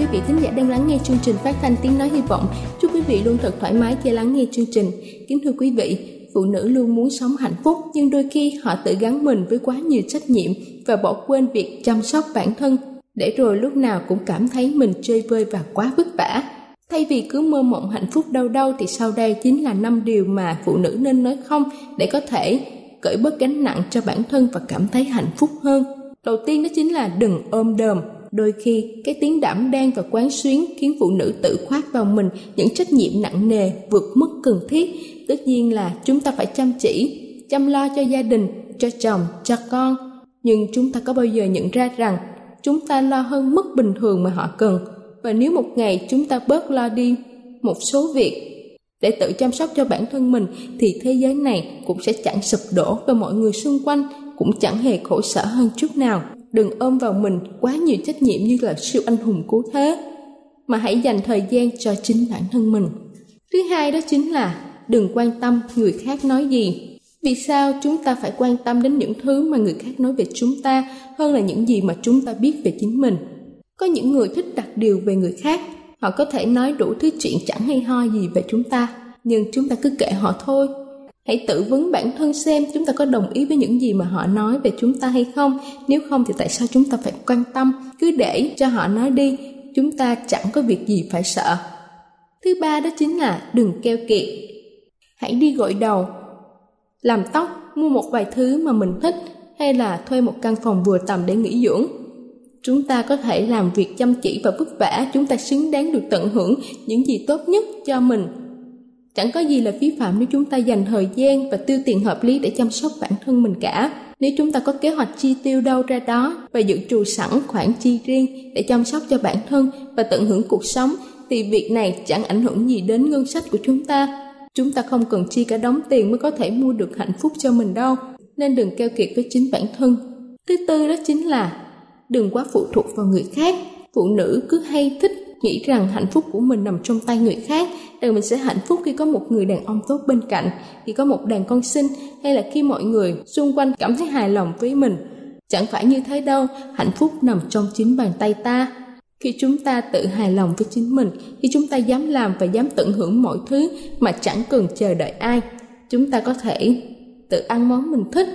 Quý vị thính giả đang lắng nghe chương trình phát thanh tiếng nói hy vọng. Chúc quý vị luôn thật thoải mái khi lắng nghe chương trình. Kính thưa quý vị, phụ nữ luôn muốn sống hạnh phúc nhưng đôi khi họ tự gắn mình với quá nhiều trách nhiệm và bỏ quên việc chăm sóc bản thân để rồi lúc nào cũng cảm thấy mình chơi vơi và quá vất vả. Thay vì cứ mơ mộng hạnh phúc đâu đâu thì sau đây chính là năm điều mà phụ nữ nên nói không để có thể cởi bớt gánh nặng cho bản thân và cảm thấy hạnh phúc hơn. Đầu tiên đó chính là đừng ôm đờm đôi khi, cái tiếng đảm đang và quán xuyến khiến phụ nữ tự khoác vào mình những trách nhiệm nặng nề vượt mức cần thiết. Tất nhiên là chúng ta phải chăm chỉ, chăm lo cho gia đình, cho chồng, cho con. Nhưng chúng ta có bao giờ nhận ra rằng chúng ta lo hơn mức bình thường mà họ cần? Và nếu một ngày chúng ta bớt lo đi một số việc để tự chăm sóc cho bản thân mình, thì thế giới này cũng sẽ chẳng sụp đổ và mọi người xung quanh cũng chẳng hề khổ sở hơn chút nào đừng ôm vào mình quá nhiều trách nhiệm như là siêu anh hùng cứu thế, mà hãy dành thời gian cho chính bản thân mình. Thứ hai đó chính là đừng quan tâm người khác nói gì. Vì sao chúng ta phải quan tâm đến những thứ mà người khác nói về chúng ta hơn là những gì mà chúng ta biết về chính mình? Có những người thích đặt điều về người khác, họ có thể nói đủ thứ chuyện chẳng hay ho gì về chúng ta, nhưng chúng ta cứ kệ họ thôi hãy tự vấn bản thân xem chúng ta có đồng ý với những gì mà họ nói về chúng ta hay không. Nếu không thì tại sao chúng ta phải quan tâm? Cứ để cho họ nói đi, chúng ta chẳng có việc gì phải sợ. Thứ ba đó chính là đừng keo kiệt. Hãy đi gội đầu, làm tóc, mua một vài thứ mà mình thích, hay là thuê một căn phòng vừa tầm để nghỉ dưỡng. Chúng ta có thể làm việc chăm chỉ và vất vả, chúng ta xứng đáng được tận hưởng những gì tốt nhất cho mình. Chẳng có gì là phí phạm nếu chúng ta dành thời gian và tiêu tiền hợp lý để chăm sóc bản thân mình cả. Nếu chúng ta có kế hoạch chi tiêu đâu ra đó và dự trù sẵn khoản chi riêng để chăm sóc cho bản thân và tận hưởng cuộc sống thì việc này chẳng ảnh hưởng gì đến ngân sách của chúng ta. Chúng ta không cần chi cả đống tiền mới có thể mua được hạnh phúc cho mình đâu, nên đừng keo kiệt với chính bản thân. Thứ tư đó chính là đừng quá phụ thuộc vào người khác. Phụ nữ cứ hay thích nghĩ rằng hạnh phúc của mình nằm trong tay người khác rằng mình sẽ hạnh phúc khi có một người đàn ông tốt bên cạnh khi có một đàn con sinh, hay là khi mọi người xung quanh cảm thấy hài lòng với mình. Chẳng phải như thế đâu hạnh phúc nằm trong chính bàn tay ta. Khi chúng ta tự hài lòng với chính mình khi chúng ta dám làm và dám tận hưởng mọi thứ mà chẳng cần chờ đợi ai chúng ta có thể tự ăn món mình thích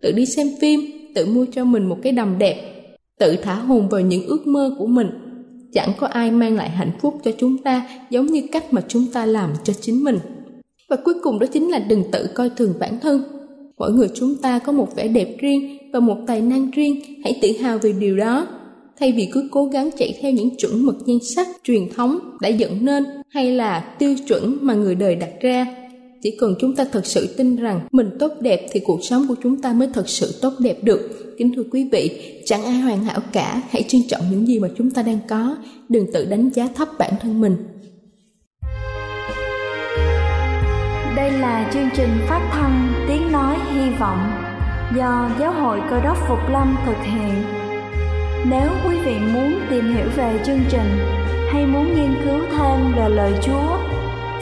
tự đi xem phim tự mua cho mình một cái đầm đẹp tự thả hồn vào những ước mơ của mình chẳng có ai mang lại hạnh phúc cho chúng ta giống như cách mà chúng ta làm cho chính mình. Và cuối cùng đó chính là đừng tự coi thường bản thân. Mỗi người chúng ta có một vẻ đẹp riêng và một tài năng riêng. Hãy tự hào về điều đó. Thay vì cứ cố gắng chạy theo những chuẩn mực nhan sắc truyền thống đã dẫn nên hay là tiêu chuẩn mà người đời đặt ra chỉ cần chúng ta thật sự tin rằng mình tốt đẹp thì cuộc sống của chúng ta mới thật sự tốt đẹp được. Kính thưa quý vị, chẳng ai hoàn hảo cả. Hãy trân trọng những gì mà chúng ta đang có. Đừng tự đánh giá thấp bản thân mình. Đây là chương trình phát thanh tiếng nói hy vọng do giáo hội cơ đốc phục lâm thực hiện. Nếu quý vị muốn tìm hiểu về chương trình hay muốn nghiên cứu thêm về lời chúa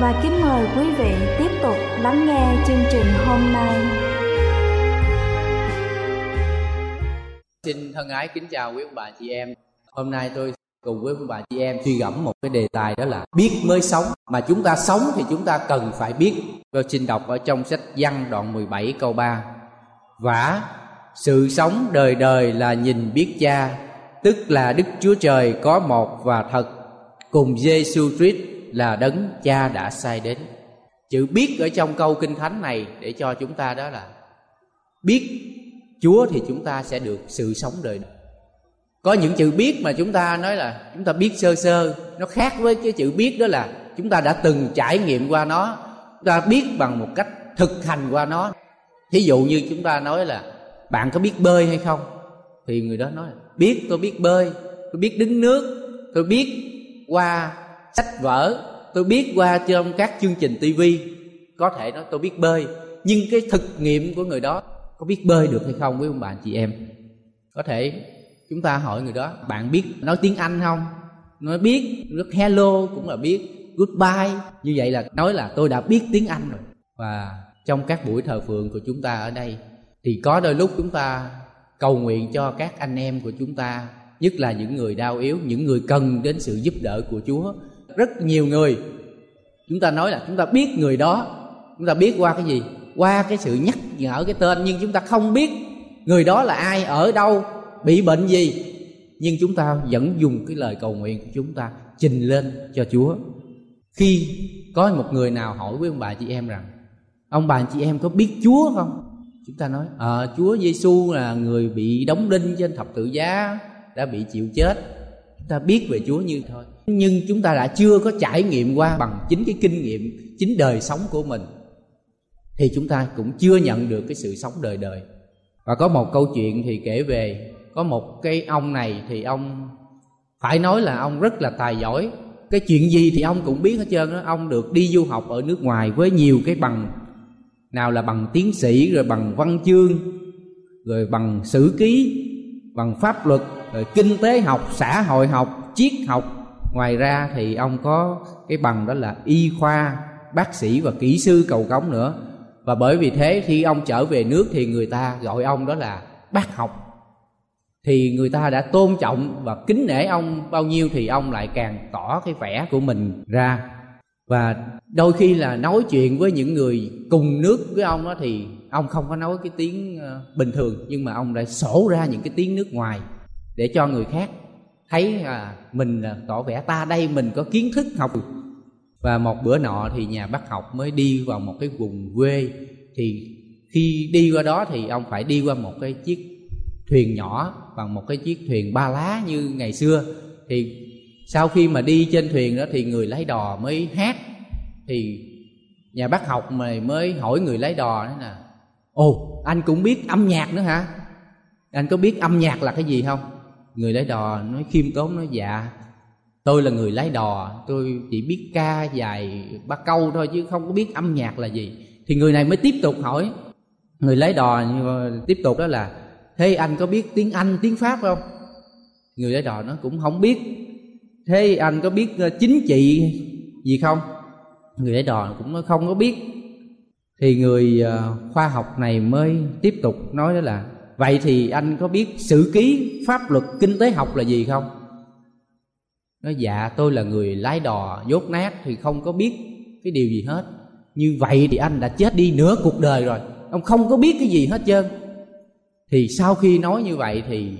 và kính mời quý vị tiếp tục lắng nghe chương trình hôm nay. Xin thân ái kính chào quý ông bà chị em. Hôm nay tôi cùng với ông bà chị em suy gẫm một cái đề tài đó là biết mới sống. Mà chúng ta sống thì chúng ta cần phải biết. Tôi xin đọc ở trong sách Văn đoạn 17 câu 3. Vả sự sống đời đời là nhìn biết cha, tức là Đức Chúa Trời có một và thật cùng Giêsu Christ là đấng cha đã sai đến. Chữ biết ở trong câu kinh thánh này để cho chúng ta đó là biết Chúa thì chúng ta sẽ được sự sống đời đời. Có những chữ biết mà chúng ta nói là chúng ta biết sơ sơ, nó khác với cái chữ biết đó là chúng ta đã từng trải nghiệm qua nó, chúng ta biết bằng một cách thực hành qua nó. Thí dụ như chúng ta nói là bạn có biết bơi hay không? Thì người đó nói là biết tôi biết bơi, tôi biết đứng nước, tôi biết qua sách vở, tôi biết qua trong các chương trình tivi có thể nói tôi biết bơi nhưng cái thực nghiệm của người đó có biết bơi được hay không với ông bà chị em? Có thể chúng ta hỏi người đó bạn biết nói tiếng anh không? Nói biết rất hello cũng là biết goodbye. Như vậy là nói là tôi đã biết tiếng anh rồi. Và trong các buổi thờ phượng của chúng ta ở đây thì có đôi lúc chúng ta cầu nguyện cho các anh em của chúng ta nhất là những người đau yếu những người cần đến sự giúp đỡ của chúa rất nhiều người. Chúng ta nói là chúng ta biết người đó. Chúng ta biết qua cái gì? Qua cái sự nhắc nhở cái tên. Nhưng chúng ta không biết người đó là ai ở đâu bị bệnh gì. Nhưng chúng ta vẫn dùng cái lời cầu nguyện của chúng ta trình lên cho chúa. Khi có một người nào hỏi với ông bà chị em rằng ông bà chị em có biết chúa không? Chúng ta nói à, chúa giêsu là người bị đóng đinh trên thập tự giá đã bị chịu chết. Chúng ta biết về chúa như thôi nhưng chúng ta đã chưa có trải nghiệm qua bằng chính cái kinh nghiệm, chính đời sống của mình. Thì chúng ta cũng chưa nhận được cái sự sống đời đời. Và có một câu chuyện thì kể về, có một cái ông này thì ông, phải nói là ông rất là tài giỏi. Cái chuyện gì thì ông cũng biết hết trơn đó ông được đi du học ở nước ngoài với nhiều cái bằng, nào là bằng tiến sĩ, rồi bằng văn chương, rồi bằng sử ký, bằng pháp luật, rồi kinh tế học, xã hội học, triết học ngoài ra thì ông có cái bằng đó là y khoa, bác sĩ và kỹ sư cầu cống nữa. Và bởi vì thế khi ông trở về nước thì người ta gọi ông đó là bác học. Thì người ta đã tôn trọng và kính nể ông bao nhiêu thì ông lại càng tỏ cái vẻ của mình ra. Và đôi khi là nói chuyện với những người cùng nước với ông đó thì ông không có nói cái tiếng ờ, bình thường, nhưng mà ông lại sổ ra những cái tiếng nước ngoài để cho người khác thấy à, mình à, tỏ vẻ ta đây mình có kiến thức học và một bữa nọ thì nhà bác học mới đi vào một cái vùng quê. Thì khi đi qua đó thì ông phải đi qua một cái chiếc thuyền nhỏ bằng một cái chiếc thuyền ba lá như ngày xưa. Thì sau khi mà đi trên thuyền đó thì người lái đò mới hát. Thì nhà bác học mà mới hỏi người lái đò đó là ồ anh cũng biết âm nhạc nữa hả? Anh có biết âm nhạc là cái gì không? Người lái đò nói khiêm tốn nói dạ tôi là người lái đò, tôi chỉ biết ca dài ba câu thôi chứ không có biết âm nhạc là gì. Thì người này mới tiếp tục hỏi. Người lái đò ờ, tiếp tục đó là, thế anh có biết tiếng anh, tiếng pháp không? Người lái đò nó cũng không biết. Thế anh có biết ờ, chính trị gì không? Người lái đò cũng nói, không có biết. Thì người ờ, khoa học này mới tiếp tục nói đó là vậy thì anh có biết sử ký pháp luật kinh tế học là gì không? Nói dạ tôi là người lái đò dốt nát thì không có biết cái điều gì hết. Như vậy thì anh đã chết đi nửa cuộc đời rồi, ông không có biết cái gì hết trơn. Thì sau khi nói như vậy thì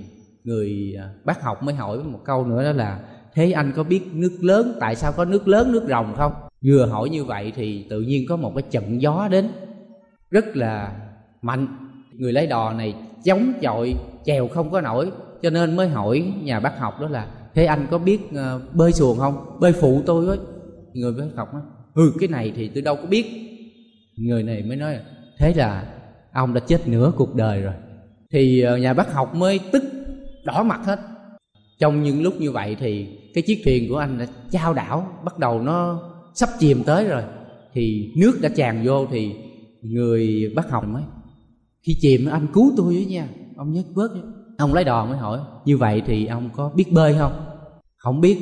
người à, bác học mới hỏi một câu nữa đó là, thế anh có biết nước lớn, tại sao có nước lớn, nước rồng không? Vừa hỏi như vậy thì tự nhiên có một cái trận gió đến, rất là mạnh. Người lấy đò này chống chọi chèo không có nổi. Cho nên mới hỏi nhà bác học đó là thế anh có biết uh, bơi xuồng không? Bơi phụ tôi ấy người bác học nói ừ cái này thì tôi đâu có biết. Người này mới nói thế là ông đã chết nửa cuộc đời rồi. Thì uh, nhà bác học mới tức đỏ mặt hết. Trong những lúc như vậy thì cái chiếc thuyền của anh đã trao đảo bắt đầu nó sắp chìm tới rồi. Thì nước đã tràn vô thì người bác học mới khi chìm anh cứu tôi với nha. Ông nhấc vớt ông lấy đòn mới hỏi như vậy thì ông có biết bơi không? Không biết.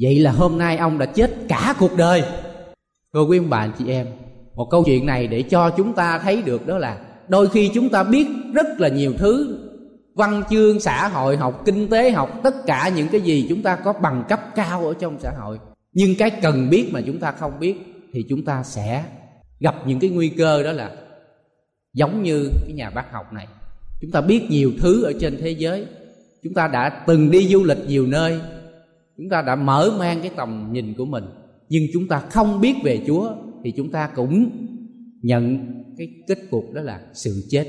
Vậy là hôm nay ông đã chết cả cuộc đời. Thưa quý ông bà chị em một câu chuyện này để cho chúng ta thấy được đó là đôi khi chúng ta biết rất là nhiều thứ. Văn chương xã hội học kinh tế học tất cả những cái gì chúng ta có bằng cấp cao ở trong xã hội. Nhưng cái cần biết mà chúng ta không biết thì chúng ta sẽ gặp những cái nguy cơ đó là giống như cái nhà bác học này. Chúng ta biết nhiều thứ ở trên thế giới. Chúng ta đã từng đi du lịch nhiều nơi. Chúng ta đã mở mang cái tầm nhìn của mình. Nhưng chúng ta không biết về chúa, thì chúng ta cũng nhận cái kết cục đó là sự chết.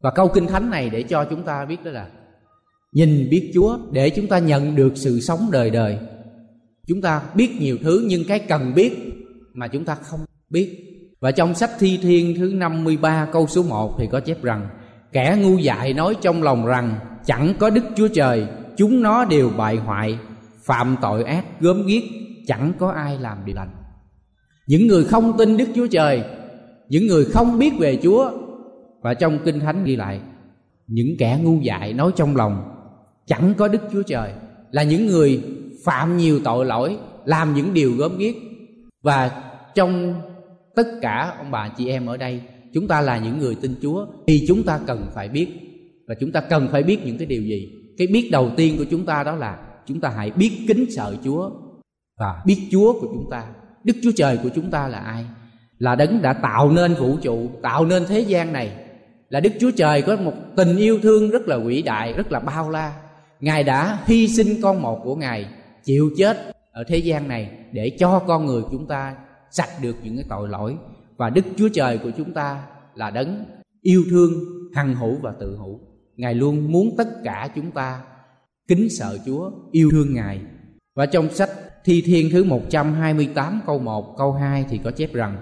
Và câu kinh thánh này để cho chúng ta biết đó là nhìn biết chúa để chúng ta nhận được sự sống đời đời. Chúng ta biết nhiều thứ, nhưng cái cần biết mà chúng ta không biết và trong sách Thi Thiên thứ 53 câu số 1 thì có chép rằng, Kẻ ngu dại nói trong lòng rằng, Chẳng có Đức Chúa Trời, Chúng nó đều bại hoại, Phạm tội ác gớm ghiếc, Chẳng có ai làm điều lành. Những người không tin Đức Chúa Trời, Những người không biết về Chúa, Và trong Kinh Thánh ghi lại, Những kẻ ngu dại nói trong lòng, Chẳng có Đức Chúa Trời, Là những người phạm nhiều tội lỗi, Làm những điều gớm ghiếc. Và trong tất cả ông bà chị em ở đây, chúng ta là những người tin chúa, thì chúng ta cần phải biết. Và chúng ta cần phải biết những cái điều gì? Cái biết đầu tiên của chúng ta đó là chúng ta hãy biết kính sợ chúa và biết chúa của chúng ta. Đức chúa trời của chúng ta là ai? Là đấng đã tạo nên vũ trụ, tạo nên thế gian này. Là đức chúa trời có một tình yêu thương rất là vĩ đại, rất là bao la. Ngài đã hy sinh con một của ngài, chịu chết ở thế gian này để cho con người chúng ta sạch được những cái tội lỗi. Và đức chúa trời của chúng ta là đấng yêu thương, hằng hữu và tự hữu. Ngài luôn muốn tất cả chúng ta kính sợ chúa, yêu thương ngài. Và trong sách thi thiên thứ 128 câu 1 câu 2 thì có chép rằng,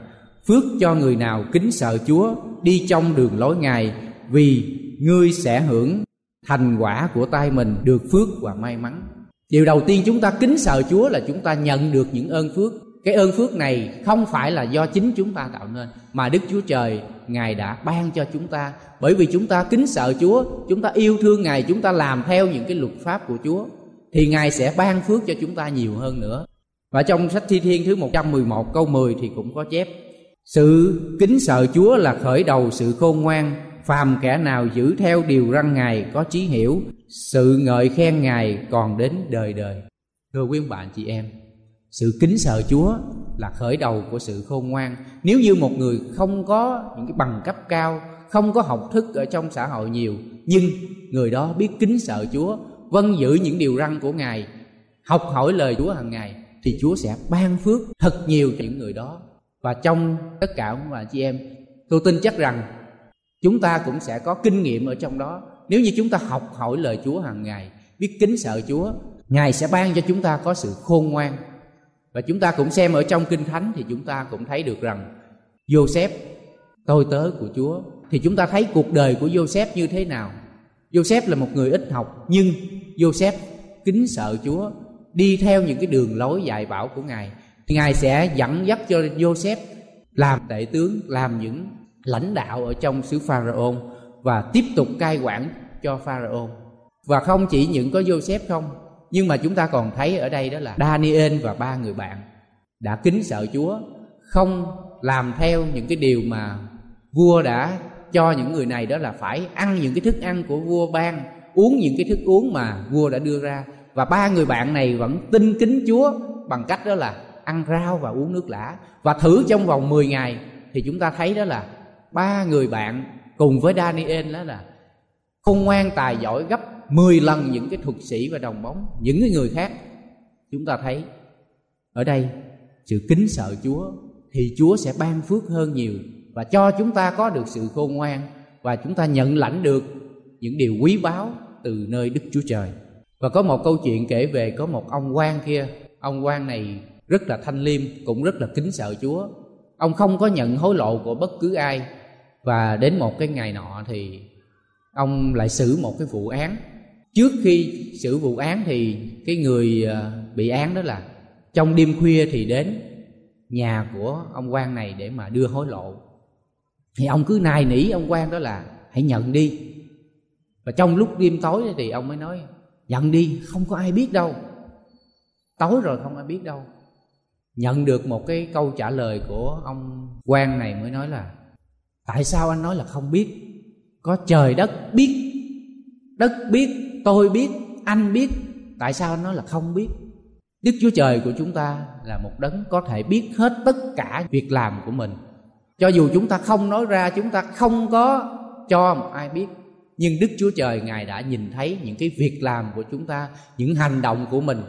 phước cho người nào kính sợ chúa đi trong đường lối ngài, vì ngươi sẽ hưởng thành quả của tay mình được phước và may mắn. Điều đầu tiên chúng ta kính sợ chúa là chúng ta nhận được những ơn phước cái ơn phước này không phải là do chính chúng ta tạo nên, mà đức chúa trời, ngài đã ban cho chúng ta. Bởi vì chúng ta kính sợ chúa, chúng ta yêu thương ngài, chúng ta làm theo những cái luật pháp của chúa, thì ngài sẽ ban phước cho chúng ta nhiều hơn nữa. Và trong sách thi thiên thứ 111 câu 10 thì cũng có chép, sự kính sợ chúa là khởi đầu sự khôn ngoan. Phàm kẻ nào giữ theo điều răn ngài có trí hiểu, sự ngợi khen ngài còn đến đời đời. Thưa quý bạn, chị em sự kính sợ chúa là khởi đầu của sự khôn ngoan. Nếu như một người không có những cái bằng cấp cao, không có học thức ở trong xã hội nhiều, nhưng người đó biết kính sợ chúa vâng giữ những điều răn của ngài, học hỏi lời chúa hàng ngày, thì chúa sẽ ban phước thật nhiều cho những người đó. Và trong tất cả ông bà chị em, tôi tin chắc rằng chúng ta cũng sẽ có kinh nghiệm ở trong đó. Nếu như chúng ta học hỏi lời chúa hàng ngày, biết kính sợ chúa, ngài sẽ ban cho chúng ta có sự khôn ngoan và chúng ta cũng xem ở trong kinh thánh thì chúng ta cũng thấy được rằng Joseph tôi tớ của Chúa thì chúng ta thấy cuộc đời của Joseph như thế nào. Joseph là một người ít học nhưng Joseph kính sợ Chúa, đi theo những cái đường lối dạy bảo của Ngài thì Ngài sẽ dẫn dắt cho Joseph làm đại tướng, làm những lãnh đạo ở trong xứ Pharaoh và tiếp tục cai quản cho Pharaoh. Và không chỉ những có Joseph không nhưng mà chúng ta còn thấy ở đây đó là Daniel và ba người bạn đã kính sợ Chúa, không làm theo những cái điều mà vua đã cho những người này, đó là phải ăn những cái thức ăn của vua ban, uống những cái thức uống mà vua đã đưa ra. Và ba người bạn này vẫn tin kính Chúa bằng cách đó là ăn rau và uống nước lã. Và thử trong vòng 10 ngày thì chúng ta thấy đó là ba người bạn cùng với Daniel đó là khôn ngoan tài giỏi gấp 10 lần những cái thuật sĩ và đồng bóng những cái người khác chúng ta thấy ở đây sự kính sợ Chúa thì Chúa sẽ ban phước hơn nhiều và cho chúng ta có được sự khôn ngoan và chúng ta nhận lãnh được những điều quý báu từ nơi Đức Chúa Trời. Và có một câu chuyện kể về có một ông quan kia, ông quan này rất là thanh liêm, cũng rất là kính sợ Chúa. Ông không có nhận hối lộ của bất cứ ai và đến một cái ngày nọ thì ông lại xử một cái vụ án. Trước khi xử vụ án thì cái người ờ, bị án đó là trong đêm khuya thì đến nhà của ông quan này để mà đưa hối lộ. Thì ông cứ nài nỉ ông quan đó là hãy nhận đi. Và trong lúc đêm tối thì ông mới nói, nhận đi, không có ai biết đâu. Tối rồi không ai biết đâu. Nhận được một cái câu trả lời của ông quan này mới nói là, tại sao anh nói là không biết? Có trời đất biết đất biết tôi biết, anh biết. Tại sao nó là không biết? Đức chúa trời của chúng ta là một đấng có thể biết hết tất cả việc làm của mình. Cho dù chúng ta không nói ra, chúng ta không có cho một ai biết. Nhưng đức chúa trời, ngài đã nhìn thấy những cái việc làm của chúng ta, những hành động của mình.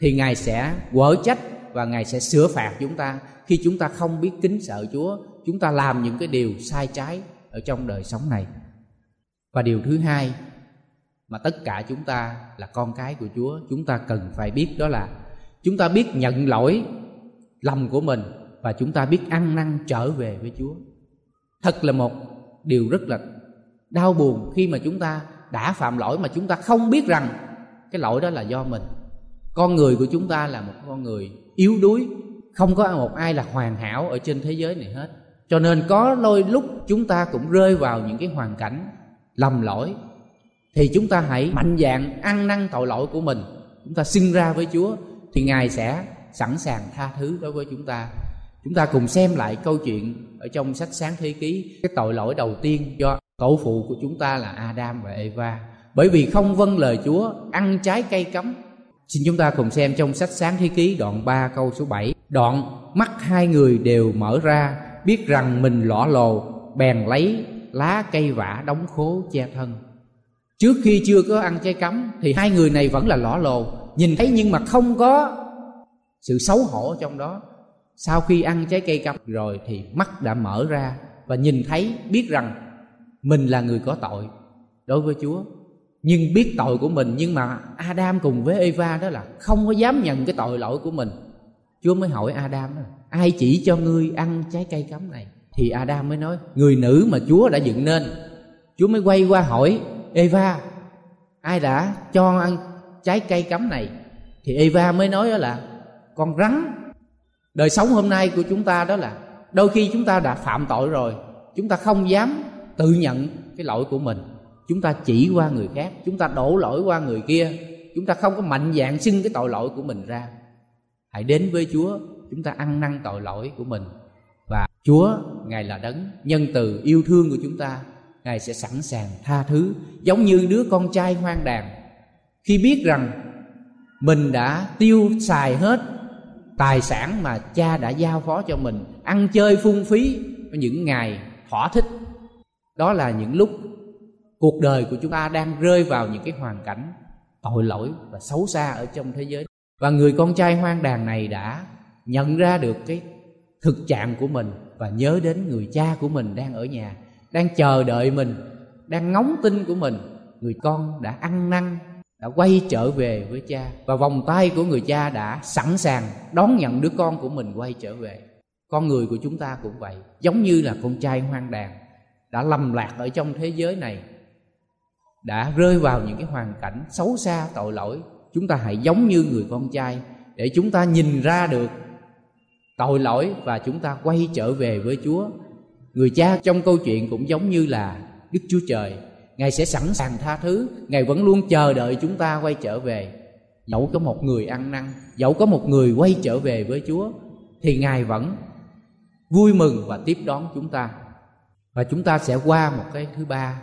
Thì ngài sẽ quở trách và ngài sẽ sửa phạt chúng ta. Khi chúng ta không biết kính sợ chúa, chúng ta làm những cái điều sai trái ở trong đời sống này. Và điều thứ hai mà tất cả chúng ta là con cái của chúa chúng ta cần phải biết đó là chúng ta biết nhận lỗi lầm của mình và chúng ta biết ăn năn trở về với Chúa. Thật là một điều rất là đau buồn khi mà chúng ta đã phạm lỗi mà chúng ta không biết rằng cái lỗi đó là do mình. Con người của chúng ta là một con người yếu đuối, không có một ai là hoàn hảo ở trên thế giới này hết. Cho nên có lôi lúc chúng ta cũng rơi vào những cái hoàn cảnh lầm lỗi thì chúng ta hãy mạnh dạn ăn năn tội lỗi của mình. Chúng ta xưng ra với chúa thì ngài sẽ sẵn sàng tha thứ đối với chúng ta. Chúng ta cùng xem lại câu chuyện ở trong sách sáng thế ký. Cái tội lỗi đầu tiên do tổ phụ của chúng ta là adam và eva. Bởi vì không vâng lời chúa, ăn trái cây cấm. Xin chúng ta cùng xem trong sách sáng thế ký đoạn 3 câu số 7 đoạn, mắt hai người đều mở ra, biết rằng mình lõ lồ, bèn lấy lá cây vả đóng khố che thân trước khi chưa có ăn trái cấm thì hai người này vẫn là lõ lồ nhìn thấy nhưng mà không có sự xấu hổ trong đó. Sau khi ăn trái cây cấm rồi thì mắt đã mở ra và nhìn thấy biết rằng mình là người có tội đối với chúa. Nhưng biết tội của mình nhưng mà adam cùng với eva đó là không có dám nhận cái tội lỗi của mình. Chúa mới hỏi adam đó, ai chỉ cho ngươi ăn trái cây cấm này? Thì adam mới nói người nữ mà chúa đã dựng nên. Chúa mới quay qua hỏi eva, ai đã cho ăn trái cây cấm này? Thì eva mới nói đó là, con rắn. Đời sống hôm nay của chúng ta đó là, đôi khi chúng ta đã phạm tội rồi, chúng ta không dám tự nhận cái lỗi của mình. Chúng ta chỉ qua người khác, chúng ta đổ lỗi qua người kia, chúng ta không có mạnh dạn xưng cái tội lỗi của mình ra. Hãy đến với chúa, chúng ta ăn năn tội lỗi của mình. Và chúa, ngài là đấng nhân từ yêu thương của chúng ta ngài sẽ sẵn sàng tha thứ, giống như đứa con trai hoang đàn. Khi biết rằng mình đã tiêu xài hết tài sản mà cha đã giao phó cho mình, ăn chơi phung phí những ngày thỏa thích, đó là những lúc cuộc đời của chúng ta đang rơi vào những cái hoàn cảnh tội lỗi và xấu xa ở trong thế giới. Và người con trai hoang đàn này đã nhận ra được cái thực trạng của mình và nhớ đến người cha của mình đang ở nhà đang chờ đợi mình, đang ngóng tin của mình. Người con đã ăn năn, đã quay trở về với cha, và vòng tay của người cha đã sẵn sàng đón nhận đứa con của mình quay trở về. Con người của chúng ta cũng vậy, giống như là con trai hoang đàn, đã lầm lạc ở trong thế giới này, đã rơi vào những cái hoàn cảnh xấu xa, tội lỗi. Chúng ta hãy giống như người con trai để chúng ta nhìn ra được tội lỗi và chúng ta quay trở về với chúa người cha trong câu chuyện cũng giống như là đức chúa trời. Ngài sẽ sẵn sàng tha thứ, ngài vẫn luôn chờ đợi chúng ta quay trở về. Dẫu có một người ăn năn, dẫu có một người quay trở về với chúa, thì ngài vẫn vui mừng và tiếp đón chúng ta. Và chúng ta sẽ qua một cái thứ ba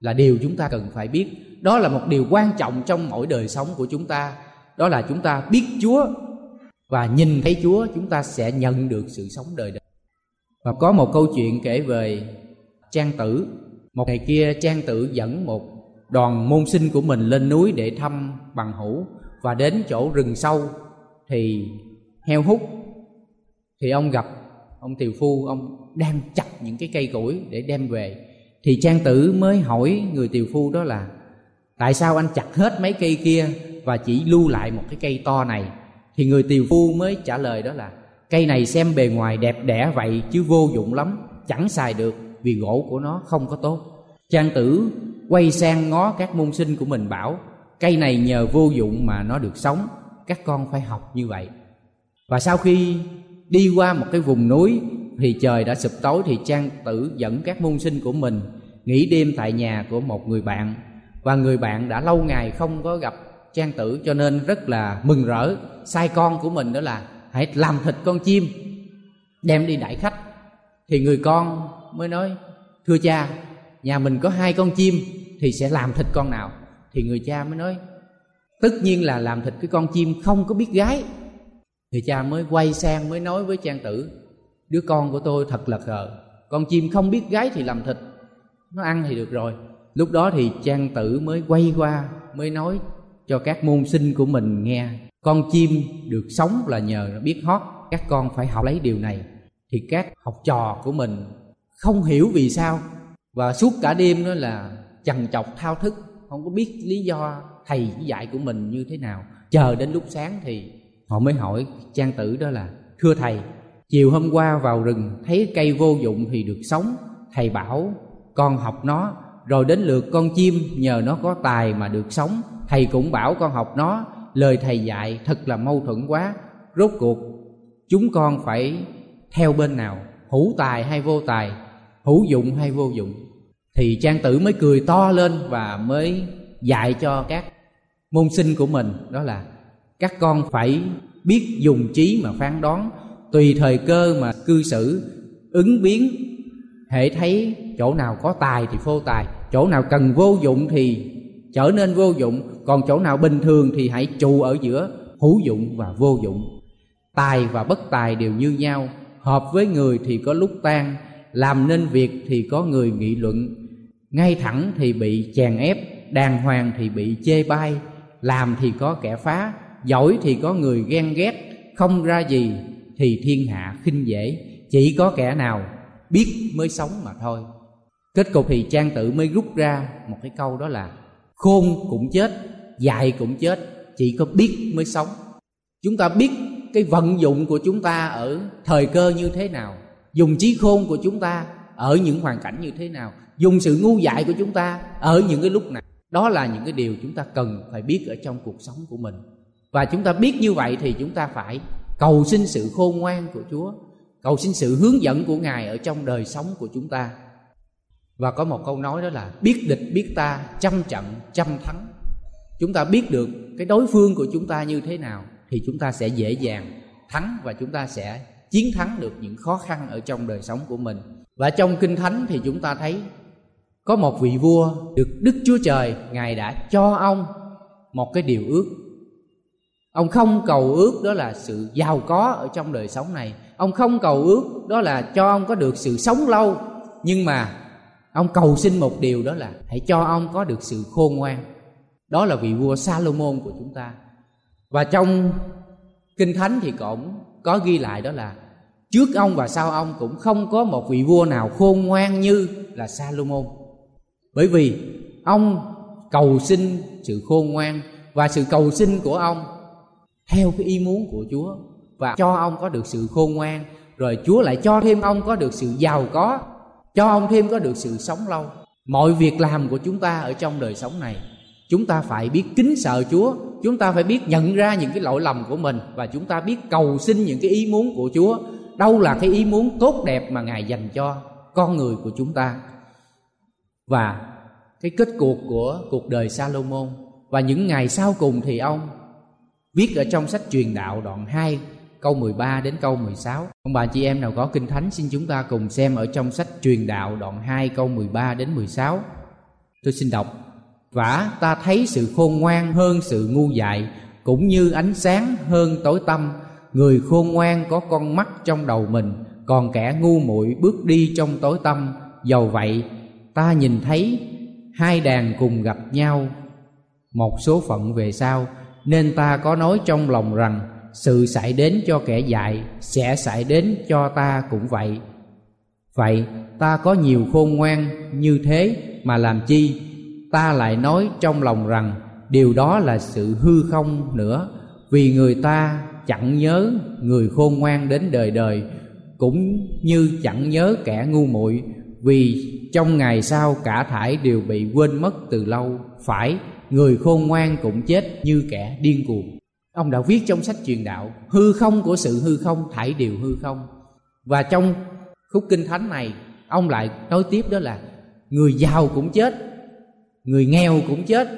là điều chúng ta cần phải biết. Đó là một điều quan trọng trong mỗi đời sống của chúng ta. Đó là chúng ta biết chúa và nhìn thấy chúa, chúng ta sẽ nhận được sự sống đời đời và có một câu chuyện kể về trang tử. Một ngày kia, trang tử dẫn một đoàn môn sinh của mình lên núi để thăm bằng hữu và đến chỗ rừng sâu thì heo hút. Thì ông gặp ông tiều phu, ông đang chặt những cái cây củi để đem về. Thì trang tử mới hỏi người tiều phu đó là, tại sao anh chặt hết mấy cây kia và chỉ lưu lại một cái cây to này? Thì người tiều phu mới trả lời đó là cây này xem bề ngoài đẹp đẽ vậy chứ vô dụng lắm, chẳng xài được vì gỗ của nó không có tốt. Trang tử quay sang ngó các môn sinh của mình bảo, cây này nhờ vô dụng mà nó được sống, các con phải học như vậy. Và sau khi đi qua một cái vùng núi thì trời đã sụp tối thì trang tử dẫn các môn sinh của mình nghỉ đêm tại nhà của một người bạn. Và người bạn đã lâu ngày không có gặp trang tử cho nên rất là mừng rỡ. Sai con của mình đó là hãy làm thịt con chim, đem đi đại khách. Thì người con mới nói, thưa cha, nhà mình có hai con chim thì sẽ làm thịt con nào? Thì người cha mới nói, tất nhiên là làm thịt cái con chim không có biết gái. Thì cha mới quay sang mới nói với trang tử, đứa con của tôi thật là khờ, con chim không biết gái thì làm thịt, nó ăn thì được rồi. Lúc đó thì trang tử mới quay qua mới nói cho các môn sinh của mình nghe con chim được sống là nhờ nó biết hót, các con phải học lấy điều này. Thì các học trò của mình không hiểu vì sao. Và suốt cả đêm đó là chằn chọc, thao thức, không có biết lý do thầy dạy của mình như thế nào. Chờ đến lúc sáng thì họ mới hỏi trang tử đó là, thưa thầy, chiều hôm qua vào rừng thấy cây vô dụng thì được sống. Thầy bảo, con học nó, rồi đến lượt con chim nhờ nó có tài mà được sống. Thầy cũng bảo con học nó lời thầy dạy thật là mâu thuẫn quá. Rốt cuộc, chúng con phải theo bên nào? Hữu tài hay vô tài? Hữu dụng hay vô dụng? Thì trang tử mới cười to lên và mới dạy cho các môn sinh của mình. Đó là các con phải biết dùng trí mà phán đoán. Tùy thời cơ mà cư xử, ứng biến, hệ thấy chỗ nào có tài thì phô tài, chỗ nào cần vô dụng thì trở nên vô dụng còn chỗ nào bình thường thì hãy trụ ở giữa, hữu dụng và vô dụng. Tài và bất tài đều như nhau, hợp với người thì có lúc tan, làm nên việc thì có người nghị luận. Ngay thẳng thì bị chèn ép, đàng hoàng thì bị chê bai, làm thì có kẻ phá, giỏi thì có người ghen ghét, không ra gì thì thiên hạ khinh dễ, chỉ có kẻ nào biết mới sống mà thôi. Kết cục thì trang tự mới rút ra một cái câu đó là, khôn cũng chết dạy cũng chết, chỉ có biết mới sống. Chúng ta biết cái vận dụng của chúng ta ở thời cơ như thế nào, dùng trí khôn của chúng ta ở những hoàn cảnh như thế nào, dùng sự ngu dại của chúng ta ở những cái lúc nào đó là những cái điều chúng ta cần phải biết ở trong cuộc sống của mình. Và chúng ta biết như vậy thì chúng ta phải cầu xin sự khôn ngoan của chúa, cầu xin sự hướng dẫn của ngài ở trong đời sống của chúng ta. Và có một câu nói đó là, biết địch biết ta trăm trận trăm thắng chúng ta biết được cái đối phương của chúng ta như thế nào thì chúng ta sẽ dễ dàng thắng và chúng ta sẽ chiến thắng được những khó khăn ở trong đời sống của mình. Và trong kinh thánh thì chúng ta thấy có một vị vua được đức chúa trời, ngài đã cho ông một cái điều ước. Ông không cầu ước đó là sự giàu có ở trong đời sống này. Ông không cầu ước đó là cho ông có được sự sống lâu. Nhưng mà ông cầu xin một điều đó là hãy cho ông có được sự khôn ngoan đó là vị vua salomon của chúng ta. Và trong kinh thánh thì cũng có ghi lại đó là trước ông và sau ông cũng không có một vị vua nào khôn ngoan như là salomon. Bởi vì ông cầu xin sự khôn ngoan và sự cầu xin của ông theo cái ý muốn của chúa và cho ông có được sự khôn ngoan, rồi chúa lại cho thêm ông có được sự giàu có, cho ông thêm có được sự sống lâu. Mọi việc làm của chúng ta ở trong đời sống này chúng ta phải biết kính sợ chúa chúng ta phải biết nhận ra những cái lỗi lầm của mình và chúng ta biết cầu xin những cái ý muốn của chúa đâu là cái ý muốn tốt đẹp mà ngài dành cho con người của chúng ta và cái kết cuộc của cuộc đời Salomon và những ngày sau cùng thì ông viết ở trong sách truyền đạo đoạn 2 câu 13 đến câu 16. Ông bà chị em nào có kinh thánh, xin chúng ta cùng xem ở trong sách truyền đạo đoạn 2 câu 13 đến 16. Tôi xin đọc. Vả ta thấy sự khôn ngoan hơn sự ngu dại, cũng như ánh sáng hơn tối tăm. người khôn ngoan có con mắt trong đầu mình còn kẻ ngu muội bước đi trong tối tăm. Dầu vậy ta nhìn thấy hai đàn cùng gặp nhau. Một số phận về sau nên ta có nói trong lòng rằng sự xảy đến cho kẻ dại sẽ xảy đến cho ta cũng vậy. Vậy ta có nhiều khôn ngoan như thế mà làm chi? Ta lại nói trong lòng rằng điều đó là sự hư không nữa, vì người ta chẳng nhớ người khôn ngoan đến đời đời, cũng như chẳng nhớ kẻ ngu muội, vì trong ngày sau cả thải đều bị quên mất từ lâu, phải người khôn ngoan cũng chết như kẻ điên cuồng. Ông đã viết trong sách truyền đạo, hư không của sự hư không, thải đều hư không. Và trong khúc kinh thánh này, ông lại nói tiếp đó là người giàu cũng chết người nghèo cũng chết,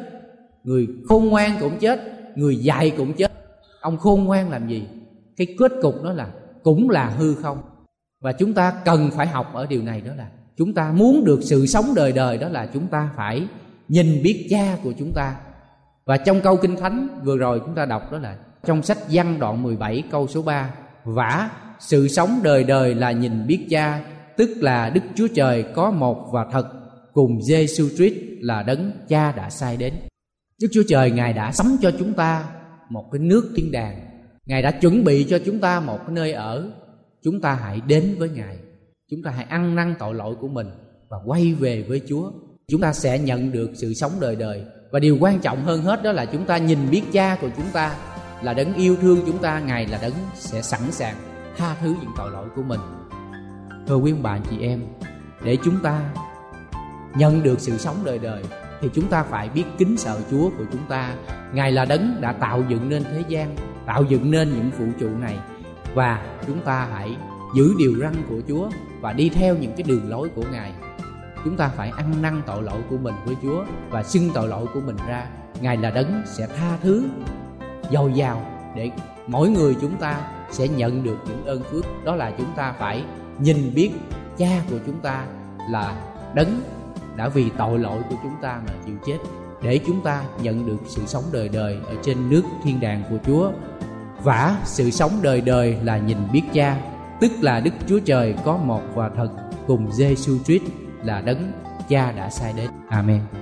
người khôn ngoan cũng chết, người dạy cũng chết. Ông khôn ngoan làm gì? Cái kết cục đó là cũng là hư không. Và chúng ta cần phải học ở điều này đó là chúng ta muốn được sự sống đời đời đó là chúng ta phải nhìn biết cha của chúng ta. Và trong câu kinh thánh vừa rồi chúng ta đọc đó là trong sách văn đoạn 17 câu số 3 Vả, sự sống đời đời là nhìn biết cha, Tức là Đức Chúa Trời có một và thật. Cùng giê-xu Christ là đấng cha đã sai đến. Đức Chúa Trời, Ngài đã sắm cho chúng ta một cái nước thiên đàng. Ngài đã chuẩn bị cho chúng ta một cái nơi ở. Chúng ta hãy đến với Ngài. Chúng ta hãy ăn năn tội lỗi của mình Và quay về với Chúa. Chúng ta sẽ nhận được sự sống đời đời. Và điều quan trọng hơn hết đó là chúng ta nhìn biết cha của chúng ta Là đấng yêu thương chúng ta. Ngài là đấng sẽ sẵn sàng tha thứ những tội lỗi của mình. Thưa quý ông bà chị em, Để chúng ta nhận được sự sống đời đời thì chúng ta phải biết kính sợ Chúa của chúng ta. Ngài là đấng đã tạo dựng nên thế gian, tạo dựng nên những vũ trụ này và chúng ta hãy giữ điều răn của Chúa và đi theo những cái đường lối của Ngài. Chúng ta phải ăn năn tội lỗi của mình với Chúa và xưng tội lỗi của mình ra. Ngài là đấng sẽ tha thứ dồi dào để mỗi người chúng ta sẽ nhận được những ơn phước đó là chúng ta phải nhìn biết cha của chúng ta là đấng đã vì tội lỗi của chúng ta mà chịu chết để chúng ta nhận được sự sống đời đời ở trên nước thiên đàng của Chúa. Vả sự sống đời đời là nhìn biết Cha, tức là Đức Chúa Trời có một và thật cùng giê-xu Christ là đấng Cha đã sai đến. Amen.